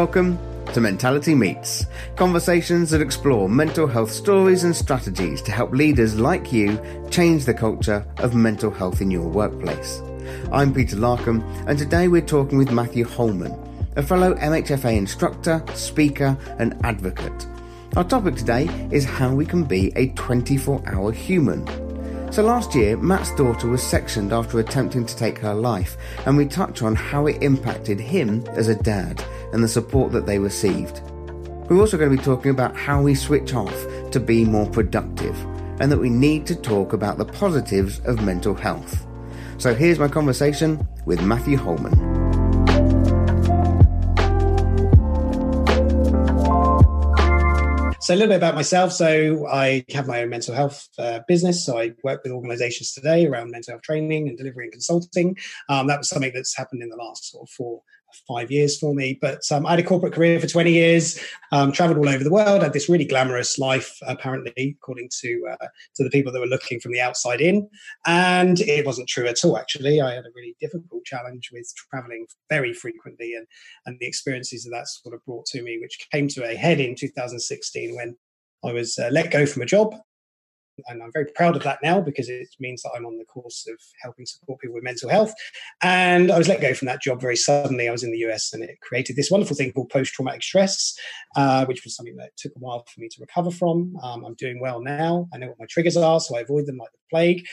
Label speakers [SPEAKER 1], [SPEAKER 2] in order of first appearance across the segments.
[SPEAKER 1] Welcome to Mentality Meets, conversations that explore mental health stories and strategies to help leaders like you change the culture of mental health in your workplace. I'm Peter Larkham, and today we're talking with Matthew Holman, a fellow MHFA instructor, speaker, and advocate. Our topic today is how we can be a 24 hour human. So last year, Matt's daughter was sectioned after attempting to take her life, and we touch on how it impacted him as a dad and the support that they received. We're also going to be talking about how we switch off to be more productive, and that we need to talk about the positives of mental health. So here's my conversation with Matthew Holman.
[SPEAKER 2] So a little bit about myself. So I have my own mental health uh, business. So I work with organisations today around mental health training and delivery and consulting. Um, that was something that's happened in the last sort of four five years for me. But um, I had a corporate career for 20 years, um, traveled all over the world, had this really glamorous life, apparently, according to uh, to the people that were looking from the outside in. And it wasn't true at all, actually. I had a really difficult challenge with traveling very frequently and, and the experiences that that sort of brought to me, which came to a head in 2016 when I was uh, let go from a job and I'm very proud of that now because it means that I'm on the course of helping support people with mental health. And I was let go from that job very suddenly. I was in the US and it created this wonderful thing called post traumatic stress, uh, which was something that took a while for me to recover from. Um, I'm doing well now. I know what my triggers are, so I avoid them like the plague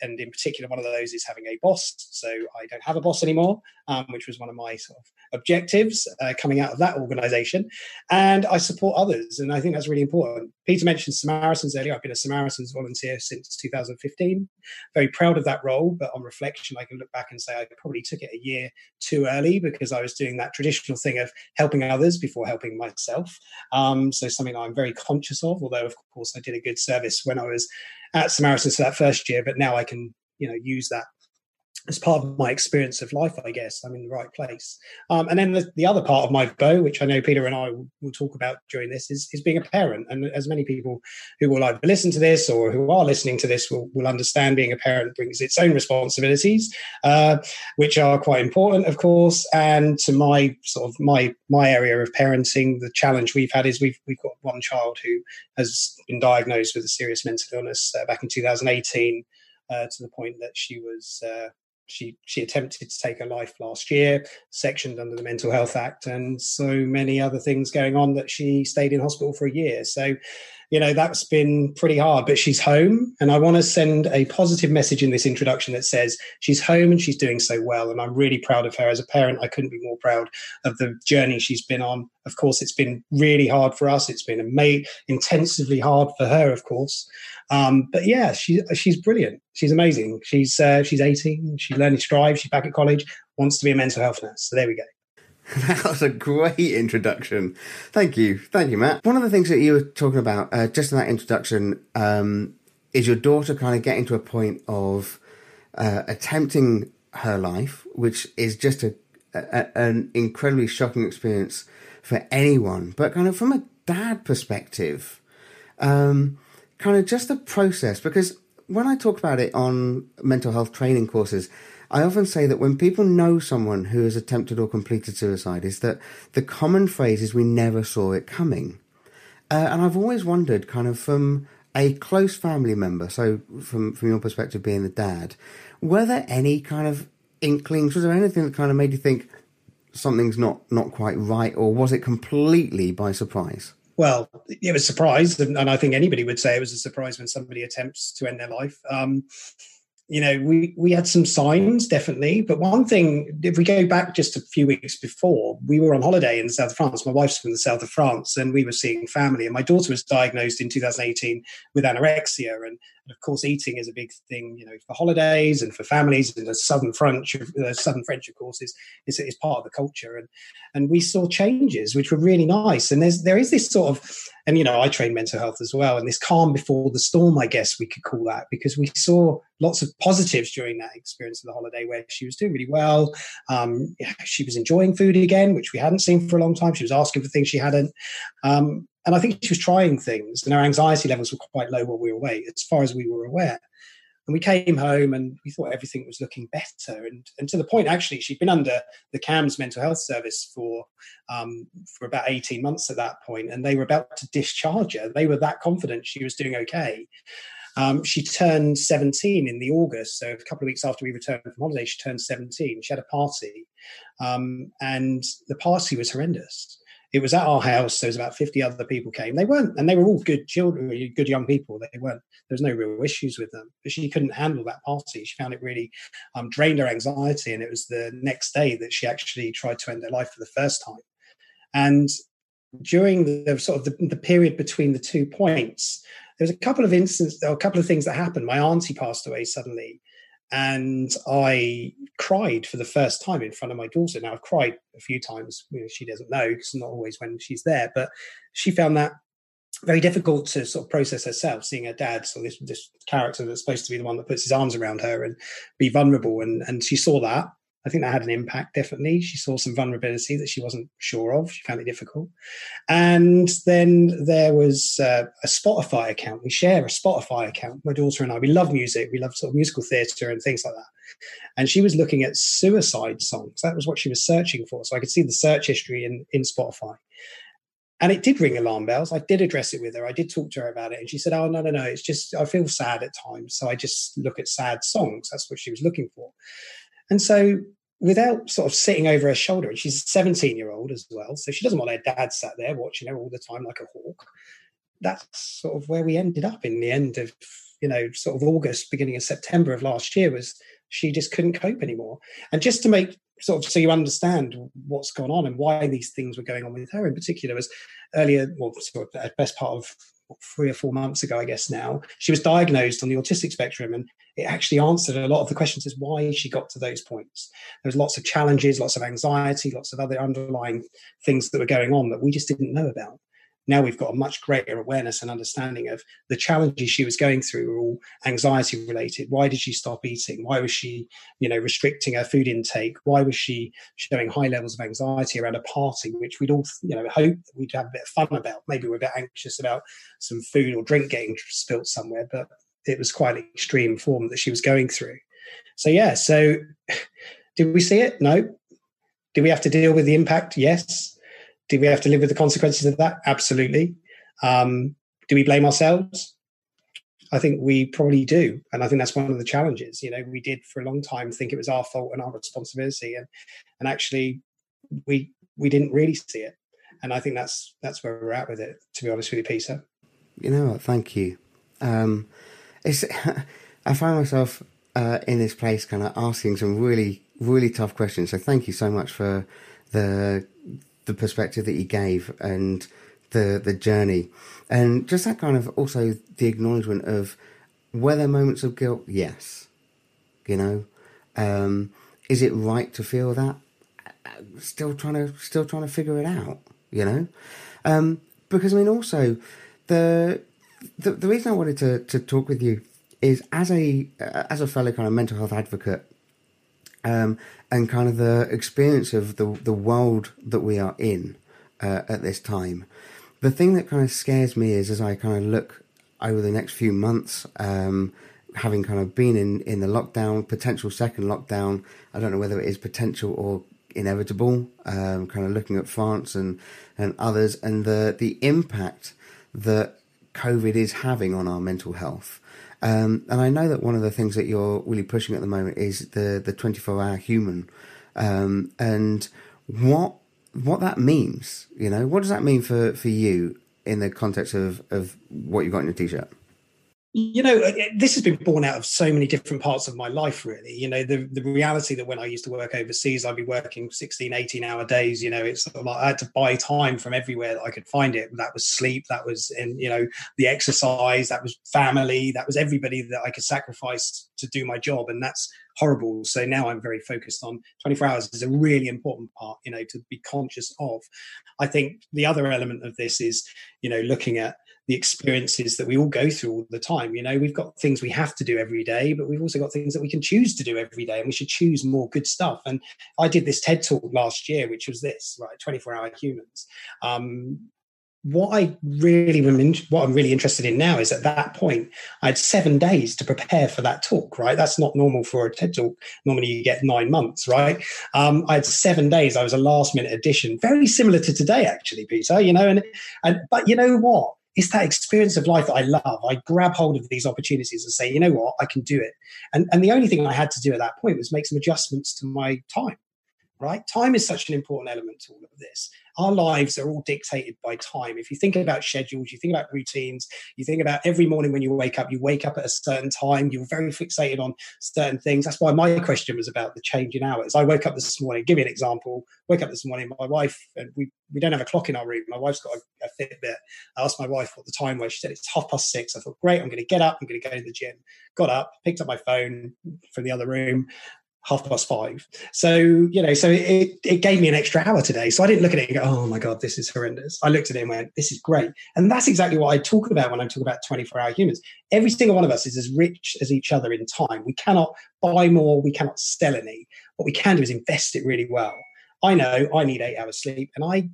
[SPEAKER 2] and in particular, one of those is having a boss. So I don't have a boss anymore, um, which was one of my sort of objectives uh, coming out of that organization. And I support others, and I think that's really important. Peter mentioned Samaritans earlier. I've been a Samaritans volunteer since 2015. Very proud of that role, but on reflection, I can look back and say I probably took it a year too early because I was doing that traditional thing of helping others before helping myself. Um, so something I'm very conscious of, although of course I did a good service when I was at Samaritans for that first year, but now I can you know use that as part of my experience of life, I guess I'm in the right place. Um, and then the, the, other part of my bow, which I know Peter and I will, will, talk about during this, is, is being a parent. And as many people who will either listen to this or who are listening to this will, will understand, being a parent brings its own responsibilities, uh, which are quite important, of course. And to my sort of my my area of parenting, the challenge we've had is we've we've got one child who has been diagnosed with a serious mental illness uh, back in 2018. Uh, to the point that she was uh, she she attempted to take her life last year, sectioned under the Mental Health Act, and so many other things going on that she stayed in hospital for a year. So, you know, that's been pretty hard. But she's home, and I want to send a positive message in this introduction that says she's home and she's doing so well, and I'm really proud of her as a parent. I couldn't be more proud of the journey she's been on. Of course, it's been really hard for us. It's been ama- intensively hard for her, of course. Um, but yeah, she, she's brilliant. She's amazing. She's uh, she's 18. She's learning to drive. She's back at college. Wants to be a mental health nurse. So there we go.
[SPEAKER 1] That was a great introduction. Thank you. Thank you, Matt. One of the things that you were talking about uh, just in that introduction um, is your daughter kind of getting to a point of uh, attempting her life, which is just a, a, an incredibly shocking experience for anyone. But kind of from a dad perspective, um, kind of just the process because when I talk about it on mental health training courses, I often say that when people know someone who has attempted or completed suicide, is that the common phrase is we never saw it coming. Uh, and I've always wondered, kind of from a close family member, so from from your perspective, being the dad, were there any kind of inklings? Was there anything that kind of made you think something's not not quite right, or was it completely by surprise?
[SPEAKER 2] well, it was surprise, and, and, I think anybody would say it was a surprise when somebody attempts to end their life. Um, you know, we we had some signs definitely, but one thing, if we go back just a few weeks before, we were on holiday in the south of France. My wife's from the south of France, and we were seeing family. And my daughter was diagnosed in 2018 with anorexia, and and of course, eating is a big thing, you know, for holidays and for families. And the Southern French, uh, Southern French, of course, is, is, is part of the culture. And and we saw changes which were really nice. And there's there is this sort of, and you know, I train mental health as well, and this calm before the storm, I guess we could call that, because we saw lots of positives during that experience of the holiday where she was doing really well. Um, she was enjoying food again, which we hadn't seen for a long time. She was asking for things she hadn't. Um, and I think she was trying things, and her anxiety levels were quite low while we were away, as far as we were aware. And we came home and we thought everything was looking better. And, and to the point, actually, she'd been under the CAMHS mental health service for um, for about 18 months at that point, and they were about to discharge her. They were that confident she was doing okay. Um, she turned 17 in the August, so a couple of weeks after we returned from holiday, she turned 17. She had a party, um, and the party was horrendous. It was at our house. There was about 50 other people came. They weren't, and they were all good children, good young people. They weren't. There was no real issues with them, but she couldn't handle that party. She found it really um, drained her anxiety, and it was the next day that she actually tried to end her life for the first time. And during the, sort of the, the period between the two points, there was a couple of instances, a couple of things that happened. My auntie passed away suddenly, and I cried for the first time in front of my daughter. Now I've cried a few times. You know, she doesn't know because not always when she's there, but she found that very difficult to sort of process herself, seeing her dad, so this this character that's supposed to be the one that puts his arms around her and be vulnerable, and and she saw that, I think that had an impact, definitely. She saw some vulnerability that she wasn't sure of. She found it difficult. And then there was uh, a Spotify account. We share a Spotify account, my daughter and I. We love music. We love sort of musical theatre and things like that. And she was looking at suicide songs. That was what she was searching for. So I could see the search history in, in Spotify. And it did ring alarm bells. I did address it with her. I did talk to her about it. And she said, Oh, no, no, no. It's just, I feel sad at times. So I just look at sad songs. That's what she was looking for. And so without sort of sitting over her shoulder, and she's a 17 year old as well, so she doesn't want her dad sat there watching her all the time like a hawk. That's sort of where we ended up in the end of, you know, sort of August, beginning of September of last year was she just couldn't cope anymore. And just to make sort of so you understand what's gone on and why these things were going on with her in particular was earlier, well, sort of at best part of three or four months ago, I guess now, she was diagnosed on the autistic spectrum and it actually answered a lot of the questions as why she got to those points. There was lots of challenges, lots of anxiety, lots of other underlying things that were going on that we just didn't know about. Now we've got a much greater awareness and understanding of the challenges she was going through were all anxiety related. Why did she stop eating? Why was she, you know, restricting her food intake? Why was she showing high levels of anxiety around a party, which we'd all, you know, hope we'd have a bit of fun about? Maybe we're a bit anxious about some food or drink getting spilt somewhere, but it was quite an extreme form that she was going through. So yeah, so did we see it? No. Did we have to deal with the impact? Yes. Did we have to live with the consequences of that? Absolutely. Um, do we blame ourselves? I think we probably do, and I think that's one of the challenges. You know, we did for a long time think it was our fault and our responsibility, and and actually, we we didn't really see it. And I think that's that's where we're at with it. To be honest with you, Peter.
[SPEAKER 1] You know what? Thank you. Um, it's I find myself uh, in this place, kind of asking some really, really tough questions. So thank you so much for the the perspective that you gave and the the journey, and just that kind of also the acknowledgement of were there moments of guilt? Yes, you know, um, is it right to feel that? Still trying to still trying to figure it out, you know, um, because I mean also the the, the reason I wanted to, to talk with you is as a as a fellow kind of mental health advocate, um, and kind of the experience of the the world that we are in uh, at this time. The thing that kind of scares me is as I kind of look over the next few months, um, having kind of been in in the lockdown, potential second lockdown. I don't know whether it is potential or inevitable. Um, kind of looking at France and and others, and the the impact that COVID is having on our mental health. Um, and I know that one of the things that you're really pushing at the moment is the the 24 hour human, um, and what what that means. You know, what does that mean for for you in the context of of what you've got in your t-shirt?
[SPEAKER 2] You know uh, this has been born out of so many different parts of my life really. You know the, the reality that when i used to work overseas i'd be working 16 18 hour days you know it's like i had to buy time from everywhere that i could find it. That was sleep that was in you know the exercise that was family that was everybody that i could sacrifice to do my job. And that's horrible so now i'm very focused on 24 hours is a really important part you know to be conscious of i think the other element of this is you know looking at the experiences that we all go through all the time. You know, we've got things we have to do every day, but we've also got things that we can choose to do every day, and we should choose more good stuff. And I did this TED talk last year, which was this, right, 24 hour humans. Um, what I really what I'm really interested in now is at that point I had seven days to prepare for that talk. Right, that's not normal for a TED talk. Normally you get nine months. Right, um, I had seven days. I was a last minute addition, very similar to today actually, Peter. You know, and and but you know what? It's that experience of life that I love. I grab hold of these opportunities and say, you know what, I can do it. And and the only thing I had to do at that point was make some adjustments to my time right? Time is such an important element to all of this our lives are all dictated by time. If you think about schedules, you think about routines, you think about every morning when you wake up, you wake up at a certain time, you're very fixated on certain things. That's why my question was about the change in hours. I woke up this morning, give me an example, wake up this morning, my wife, and we, we don't have a clock in our room. My wife's got a, a Fitbit. I asked my wife what the time was. She said it's half past six. I thought, great, I'm going to get up, I'm going to go to the gym. Got up, picked up my phone from the other room, half past five. So, you know, so it, it gave me an extra hour today. So I didn't look at it and go, oh my God, this is horrendous. I looked at it and went, this is great. And that's exactly what I talk about when I talk about 24 hour humans. Every single one of us is as rich as each other in time. We cannot buy more, we cannot sell any. What we can do is invest it really well. I know I need eight hours sleep. And I,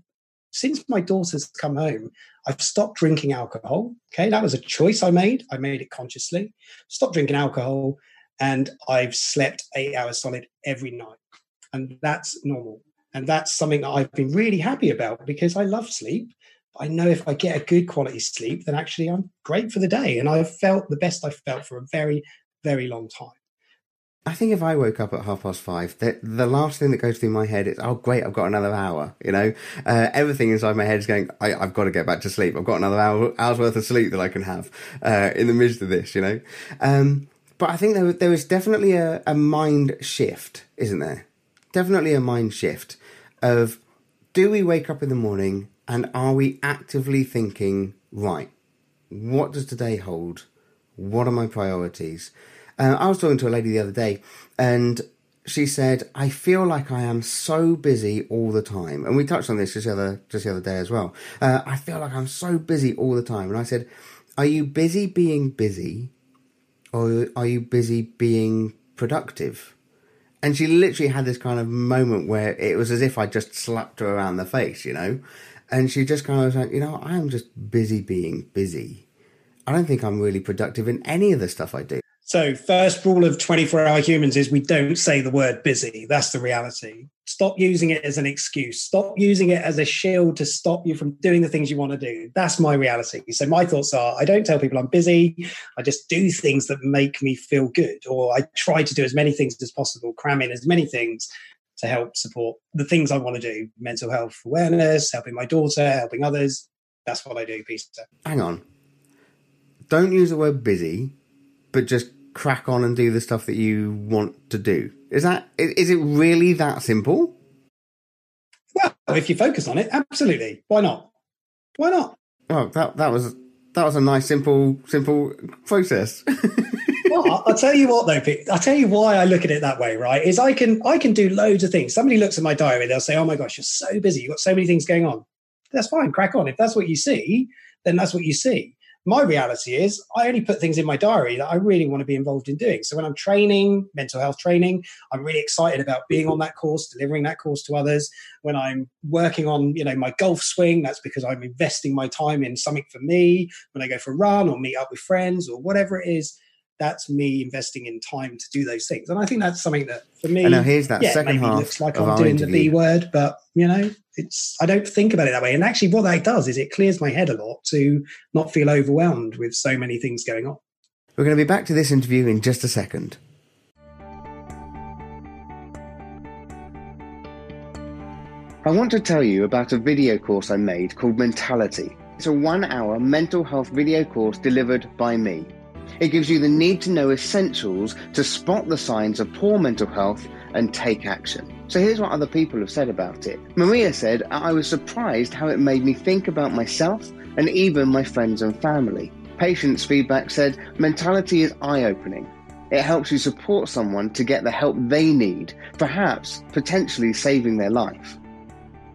[SPEAKER 2] since my daughter's come home, I've stopped drinking alcohol. Okay, that was a choice I made. I made it consciously. Stop drinking alcohol and I've slept eight hours solid every night. And that's normal. And that's something that I've been really happy about because I love sleep. I know if I get a good quality sleep, then actually I'm great for the day. And I've felt the best I've felt for a very, very long time.
[SPEAKER 1] I think if I woke up at half past five, the, the last thing that goes through my head is, oh, great, I've got another hour. You know, uh, everything inside my head is going, I, have got to get back to sleep. I've got another hour, hour's worth of sleep that I can have uh, in the midst of this, you know. Um, but I think there, there is definitely a, a mind shift, isn't there? Definitely a mind shift of do we wake up in the morning and are we actively thinking, right, what does today hold? What are my priorities? Uh, I was talking to a lady the other day and she said, I feel like I am so busy all the time. And we touched on this just the other, just the other day as well. Uh, I feel like I'm so busy all the time. And I said, Are you busy being busy or are you busy being productive? And she literally had this kind of moment where it was as if I just slapped her around the face, you know? And she just kind of was like, you know, I am just busy being busy. I don't think I'm really productive in any of the stuff I do.
[SPEAKER 2] So, first rule of 24 hour humans is we don't say the word busy. That's the reality. Stop using it as an excuse. Stop using it as a shield to stop you from doing the things you want to do. That's my reality. So, my thoughts are I don't tell people I'm busy. I just do things that make me feel good, or I try to do as many things as possible, cram in as many things to help support the things I want to do mental health awareness, helping my daughter, helping others. That's what I do, Peter.
[SPEAKER 1] Hang on. Don't use the word busy, but just crack on and do the stuff that you want to do. Is that is it really that simple?
[SPEAKER 2] Well, if you focus on it, absolutely. Why not? Why not?
[SPEAKER 1] Oh, that that was that was a nice, simple, simple process.
[SPEAKER 2] well, I'll tell you what, though, Pete. I'll tell you why I look at it that way. Right? Is I can I can do loads of things. Somebody looks at my diary, they'll say, "Oh my gosh, you're so busy. You've got so many things going on." That's fine. Crack on. If that's what you see, then that's what you see my reality is I only put things in my diary that I really want to be involved in doing. So when I'm training, mental health training, I'm really excited about being on that course, delivering that course to others. When I'm working on, you know, my golf swing, that's because I'm investing my time in something for me. When I go for a run or meet up with friends or whatever it is, that's me investing in time to do those things. And I think that's something that for me,
[SPEAKER 1] and now here's that yeah, second half
[SPEAKER 2] looks like I'm doing interview. the B word, but you know, it's I don't think about it that way. And actually, what that does is it clears my head a lot to not feel overwhelmed with so many things going on.
[SPEAKER 1] We're going to be back to this interview in just a second. I want to tell you about a video course I made called Mentality. It's a one hour mental health video course delivered by me. It gives you the need to know essentials to spot the signs of poor mental health and take action. So here's what other people have said about it. Maria said, I was surprised how it made me think about myself and even my friends and family. Patients' feedback said, mentality is eye opening. It helps you support someone to get the help they need, perhaps potentially saving their life.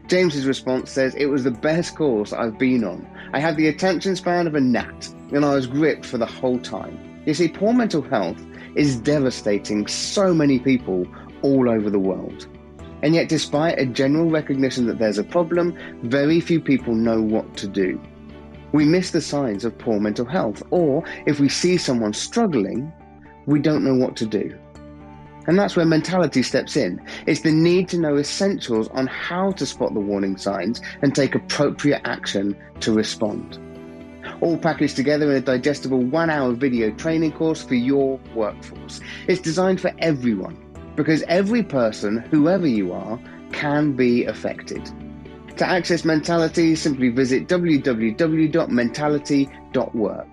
[SPEAKER 1] James's response says, It was the best course I've been on. I had the attention span of a gnat, and I was gripped for the whole time. You see, poor mental health is devastating so many people all over the world. And yet, despite a general recognition that there's a problem, very few people know what to do. We miss the signs of poor mental health, or if we see someone struggling, we don't know what to do. And that's where mentality steps in. It's the need to know essentials on how to spot the warning signs and take appropriate action to respond. All packaged together in a digestible one hour video training course for your workforce. It's designed for everyone because every person, whoever you are, can be affected. To access Mentality, simply visit www.mentality.work.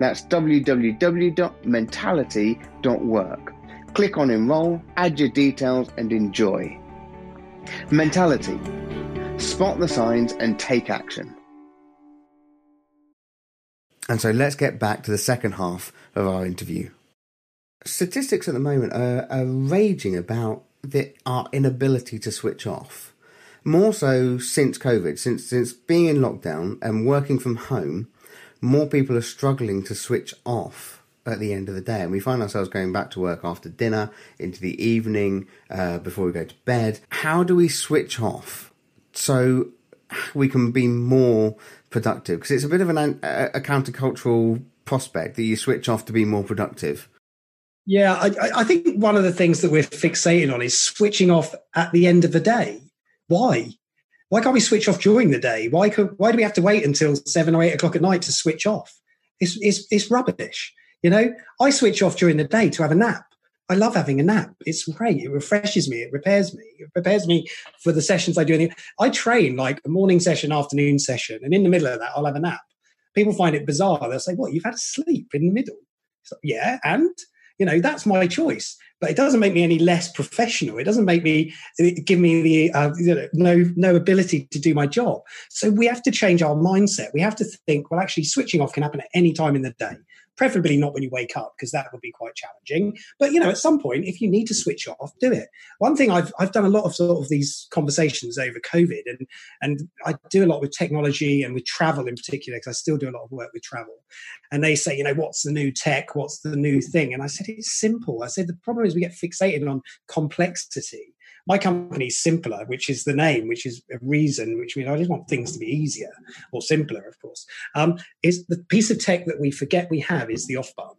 [SPEAKER 1] That's www.mentality.work. Click on Enroll, add your details, and enjoy. Mentality. Spot the signs and take action. And so let's get back to the second half of our interview. Statistics at the moment are, are raging about the, our inability to switch off. More so since COVID, since since being in lockdown and working from home, more people are struggling to switch off at the end of the day. And we find ourselves going back to work after dinner, into the evening, uh, before we go to bed. How do we switch off so we can be more productive? Because it's a bit of an, a, a countercultural prospect that you switch off to be more productive.
[SPEAKER 2] Yeah, I, I think one of the things that we're fixating on is switching off at the end of the day. Why? Why can't we switch off during the day? Why could, why do we have to wait until seven or eight o'clock at night to switch off? It's, it's, it's rubbish. You know, I switch off during the day to have a nap. I love having a nap. It's great. It refreshes me. It repairs me. It prepares me for the sessions I do. I train like a morning session, afternoon session, and in the middle of that, I'll have a nap. People find it bizarre. They'll say, "What? You've had a sleep in the middle?" Like, yeah, and you know that's my choice. But it doesn't make me any less professional. It doesn't make me give me the uh, you know, no no ability to do my job. So we have to change our mindset. We have to think, well, actually, switching off can happen at any time in the day preferably not when you wake up because that would be quite challenging. But you know, at some point, if you need to switch off, do it. One thing I've I've done a lot of sort of these conversations over COVID, and and I do a lot with technology and with travel in particular because I still do a lot of work with travel. And they say, you know, what's the new tech? What's the new thing? And I said, it's simple. I said the problem is we get fixated on complexity my company is simpler, which is the name, which is a reason, which means I just want things to be easier or simpler, of course. Um, is the piece of tech that we forget we have is the off button.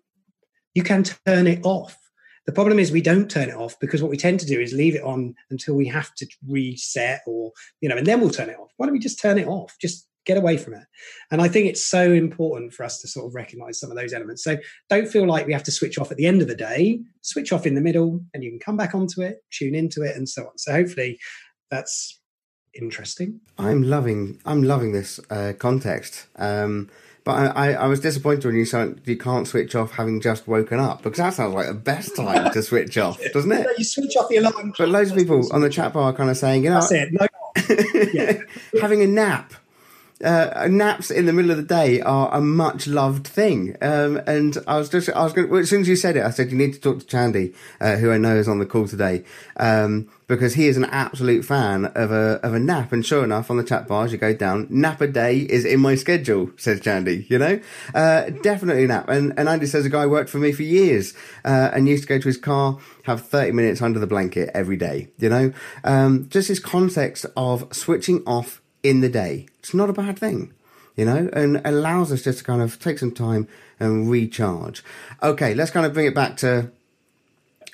[SPEAKER 2] You can turn it off. The problem is we don't turn it off because what we tend to do is leave it on until we have to reset or, you know, and then we'll turn it off. Why don't we just turn it off? Just get away from it. And I think it's so important for us to sort of recognize some of those elements. So don't feel like we have to switch off at the end of the day, switch off in the middle, and you can come back onto it, tune into it, and so on. So hopefully that's interesting.
[SPEAKER 1] I'm loving I'm loving this uh, context. Um, but I, I, I, was disappointed when you said you can't switch off having just woken up because that sounds like the best time to switch off, doesn't it?
[SPEAKER 2] you switch off the alarm.
[SPEAKER 1] But loads of people on the chat bar are kind of saying, you know, no. yeah. having a nap uh, naps in the middle of the day are a much loved thing. Um, and I was just, I was going well, as soon as you said it, I said, you need to talk to Chandy, uh, who I know is on the call today. Um, because he is an absolute fan of a, of a nap. And sure enough, on the chat bars, you go down, nap a day is in my schedule, says Chandy, you know? Uh, definitely nap. And, and Andy says a guy worked for me for years, uh, and used to go to his car, have 30 minutes under the blanket every day, you know? Um, just this context of switching off in the day. It's not a bad thing, you know, and allows us just to kind of take some time and recharge. Okay, let's kind of bring it back to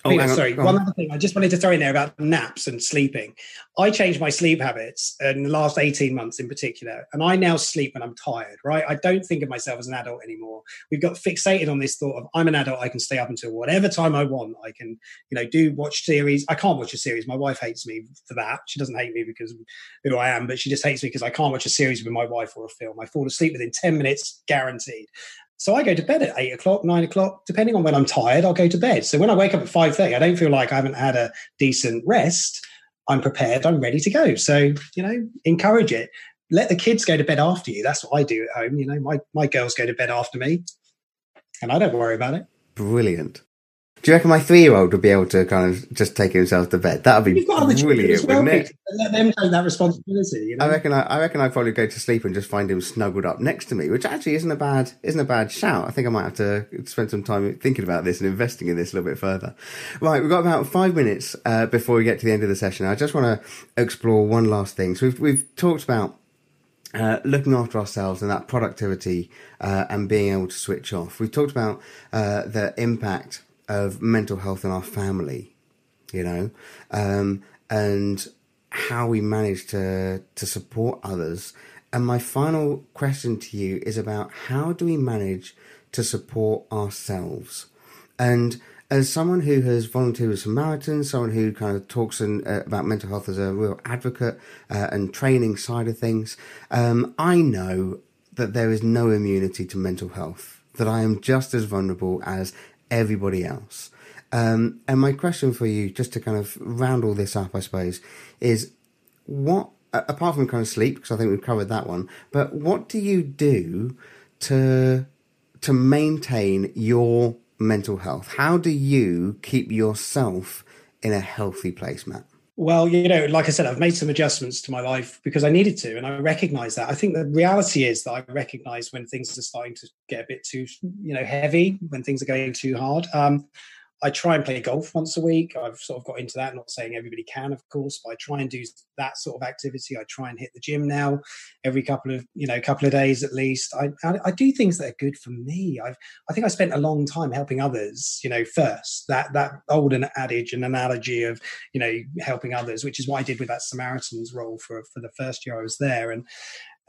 [SPEAKER 2] Oh, sorry. On. One other thing I just wanted to throw in there about naps and sleeping. I changed my sleep habits in the last 18 months in particular, and I now sleep when I'm tired, right? I don't think of myself as an adult anymore. We've got fixated on this thought of I'm an adult, I can stay up until whatever time I want. I can, you know, do watch series. I can't watch a series. My wife hates me for that. She doesn't hate me because who I am, but she just hates me because I can't watch a series with my wife or a film. I fall asleep within 10 minutes, guaranteed. So I go to bed at eight o'clock, nine o'clock, depending on when I'm tired, I'll go to bed. So when I wake up at 5.30, I don't feel like I haven't had a decent rest. I'm prepared, I'm ready to go. So, you know, encourage it. Let the kids go to bed after you. That's what I do
[SPEAKER 1] Do you reckon my three-year-old would be able to kind of just take himself to bed? That would be brilliant, well, wouldn't it?
[SPEAKER 2] Let them take that responsibility. You know?
[SPEAKER 1] I reckon. I, I, reckon I'd probably go to sleep and just find him snuggled up next to me, which actually isn't a bad isn't a bad shout. I think I might have to spend some time thinking about this and investing in this a little bit further. Right, we've got about five minutes uh, before we get to the end of the session. I just want to explore one last thing. So we've we've talked about uh, looking after ourselves and that productivity uh, and being able to switch off. We've talked about uh, the impact of mental health in our family, you know, um, and how we manage to to support others. And my final question to you is about how do we manage to support ourselves? And as someone who has volunteered with Samaritans, someone who kind of talks in, uh, about mental health as a real advocate uh, and training side of things, um, I know that there is no immunity to mental health, that I am just as vulnerable as everybody else. Um, and my question for you, just to kind of round all this up, I suppose, is what, apart from kind of sleep, because I think we've covered that one, but what do you do to to maintain your mental health? How do you keep yourself in a healthy place, Matt?
[SPEAKER 2] Well, you know, like I said, I've made some adjustments to my life because I needed to, and I recognize that. I think the reality is that I recognize when things are starting to get a bit too, you know, heavy, when things are going too hard. Um, I try and play golf once a week. I've sort of got into that. Not saying everybody can, of course, but I try and do that sort of activity. I try and hit the gym now every couple of you know couple of days at least. I I, I do things that are good for me. I've I think I spent a long time helping others. You know, first that that old adage and analogy of you know helping others, which is what I did with that Samaritans role for for the first year I was there, and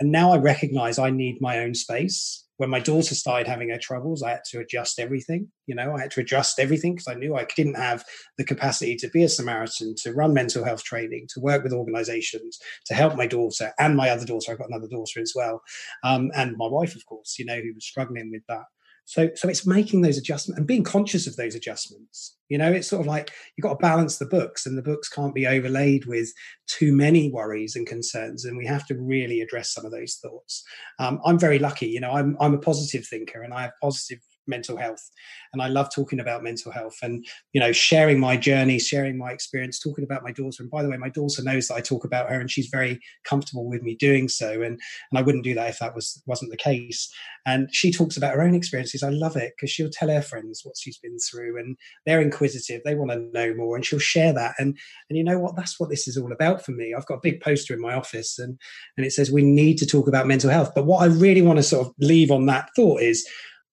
[SPEAKER 2] and now I recognize I need my own space when my daughter started having her troubles, I had to adjust everything. You know, I had to adjust everything because I knew I didn't have the capacity to be a Samaritan, to run mental health training, to work with organizations, to help my daughter and my other daughter. I've got another daughter as well, um, and my wife, of course, you know, who was struggling with that. So, so it's making those adjustments and being conscious of those adjustments. You know, it's sort of like you've got to balance the books, and the books can't be overlaid with too many worries and concerns. And we have to really address some of those thoughts. Um, I'm very lucky. You know, I'm I'm a positive thinker, and I have positive mental health. And i love talking about mental health and you know sharing my journey sharing my experience talking about my daughter. And by the way my daughter knows that i talk about her and she's very comfortable with me doing so. And and i wouldn't do that if that was wasn't the case. And she talks about her own experiences. I love it because she'll tell her friends what she's been through and they're inquisitive. They want to know more and she'll share that. And and you know what? That's what this is all about for me. I've got a big poster in my office and and it says we need to talk about mental health. But what i really want to sort of leave on that thought is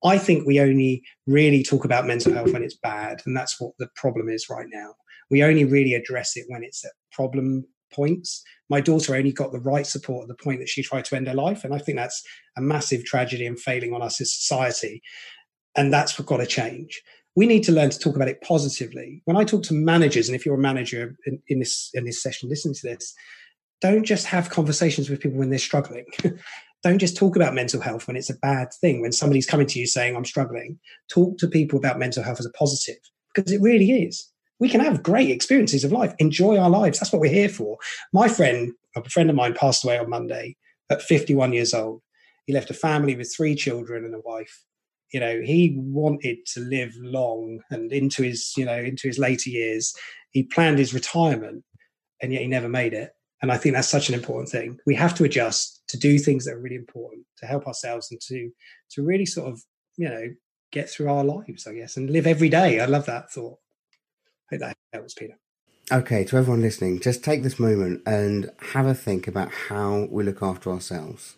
[SPEAKER 2] I think we only really talk about mental health when it's bad, and that's what the problem is right now. We only really address it when it's at problem points. My daughter only got the right support at the point that she tried to end her life, and I think that's a massive tragedy and failing on us as society. And that's what got to change. We need to learn to talk about it positively. When I talk to managers, and if you're a manager in, in this in this session, listen to this. Don't just have conversations with people when they're struggling. don't just talk about mental health when it's a bad thing. When somebody's coming to you saying, I'm struggling, talk to people about mental health as a positive because it really is. We can have great experiences of life, enjoy our lives. That's what we're here for. My friend, a friend of mine, passed away on Monday at 51 years old. He left a family with three children and a wife. You know, he wanted to live long and into his, you know, into his later years. He planned his retirement and yet he never made it and I think that's such an important thing. We have to adjust to do things that are really important to help ourselves and to to really sort of, you know, get through our lives, I guess, and live every day. I love that thought. I hope that helps, Peter.
[SPEAKER 1] Okay, to everyone listening, just take this moment and have a think about how we look after ourselves.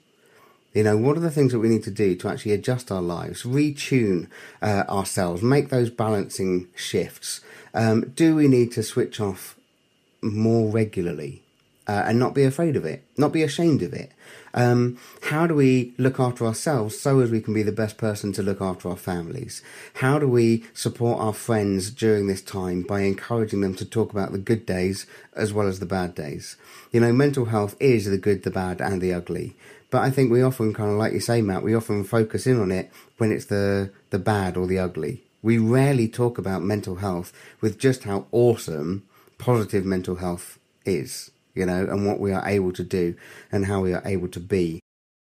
[SPEAKER 1] You know, what are the things that we need to do to actually adjust our lives, retune uh, ourselves, make those balancing shifts? Um, do we need to switch off more regularly? Uh, and not be afraid of it, not be ashamed of it. Um, how do we look after ourselves so as we can be the best person to look after our families? How do we support our friends during this time by encouraging them to talk about the good days as well as the bad days? You know, mental health is the good, the bad, and the ugly. But I think we often kind of, like you say, Matt, we often focus in on it when it's the, the bad or the ugly. We rarely talk about mental health with just how awesome positive mental health is you know, and what we are able to do and how we are able to be.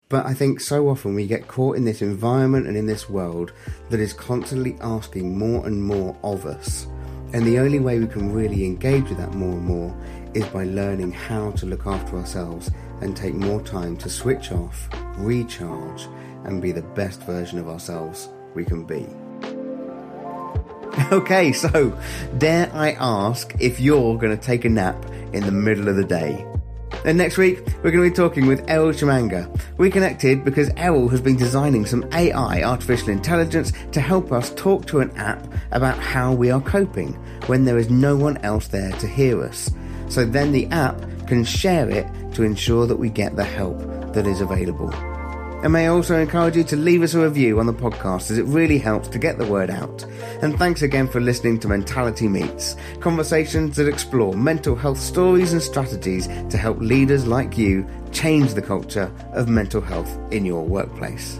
[SPEAKER 1] But I think so often we get caught in this environment and in this world that is constantly asking more and more of us. And the only way we can really engage with that more and more is by learning how to look after ourselves and take more time to switch off, recharge, and be the best version of ourselves we can be. Okay, so dare I ask if you're going to take a nap in the middle of the day? And next week, we're going to be talking with Errol Chimanga. We connected because Errol has been designing some AI, artificial intelligence, to help us talk to an app about how we are coping when there is no one else there to hear us. So then the app can share it to ensure that we get the help that is available. And may I also encourage you to leave us a review on the podcast as it really helps to get the word out. And thanks again for listening to Mentality Meets, conversations that explore mental health stories and strategies to help leaders like you change the culture of mental health in your workplace.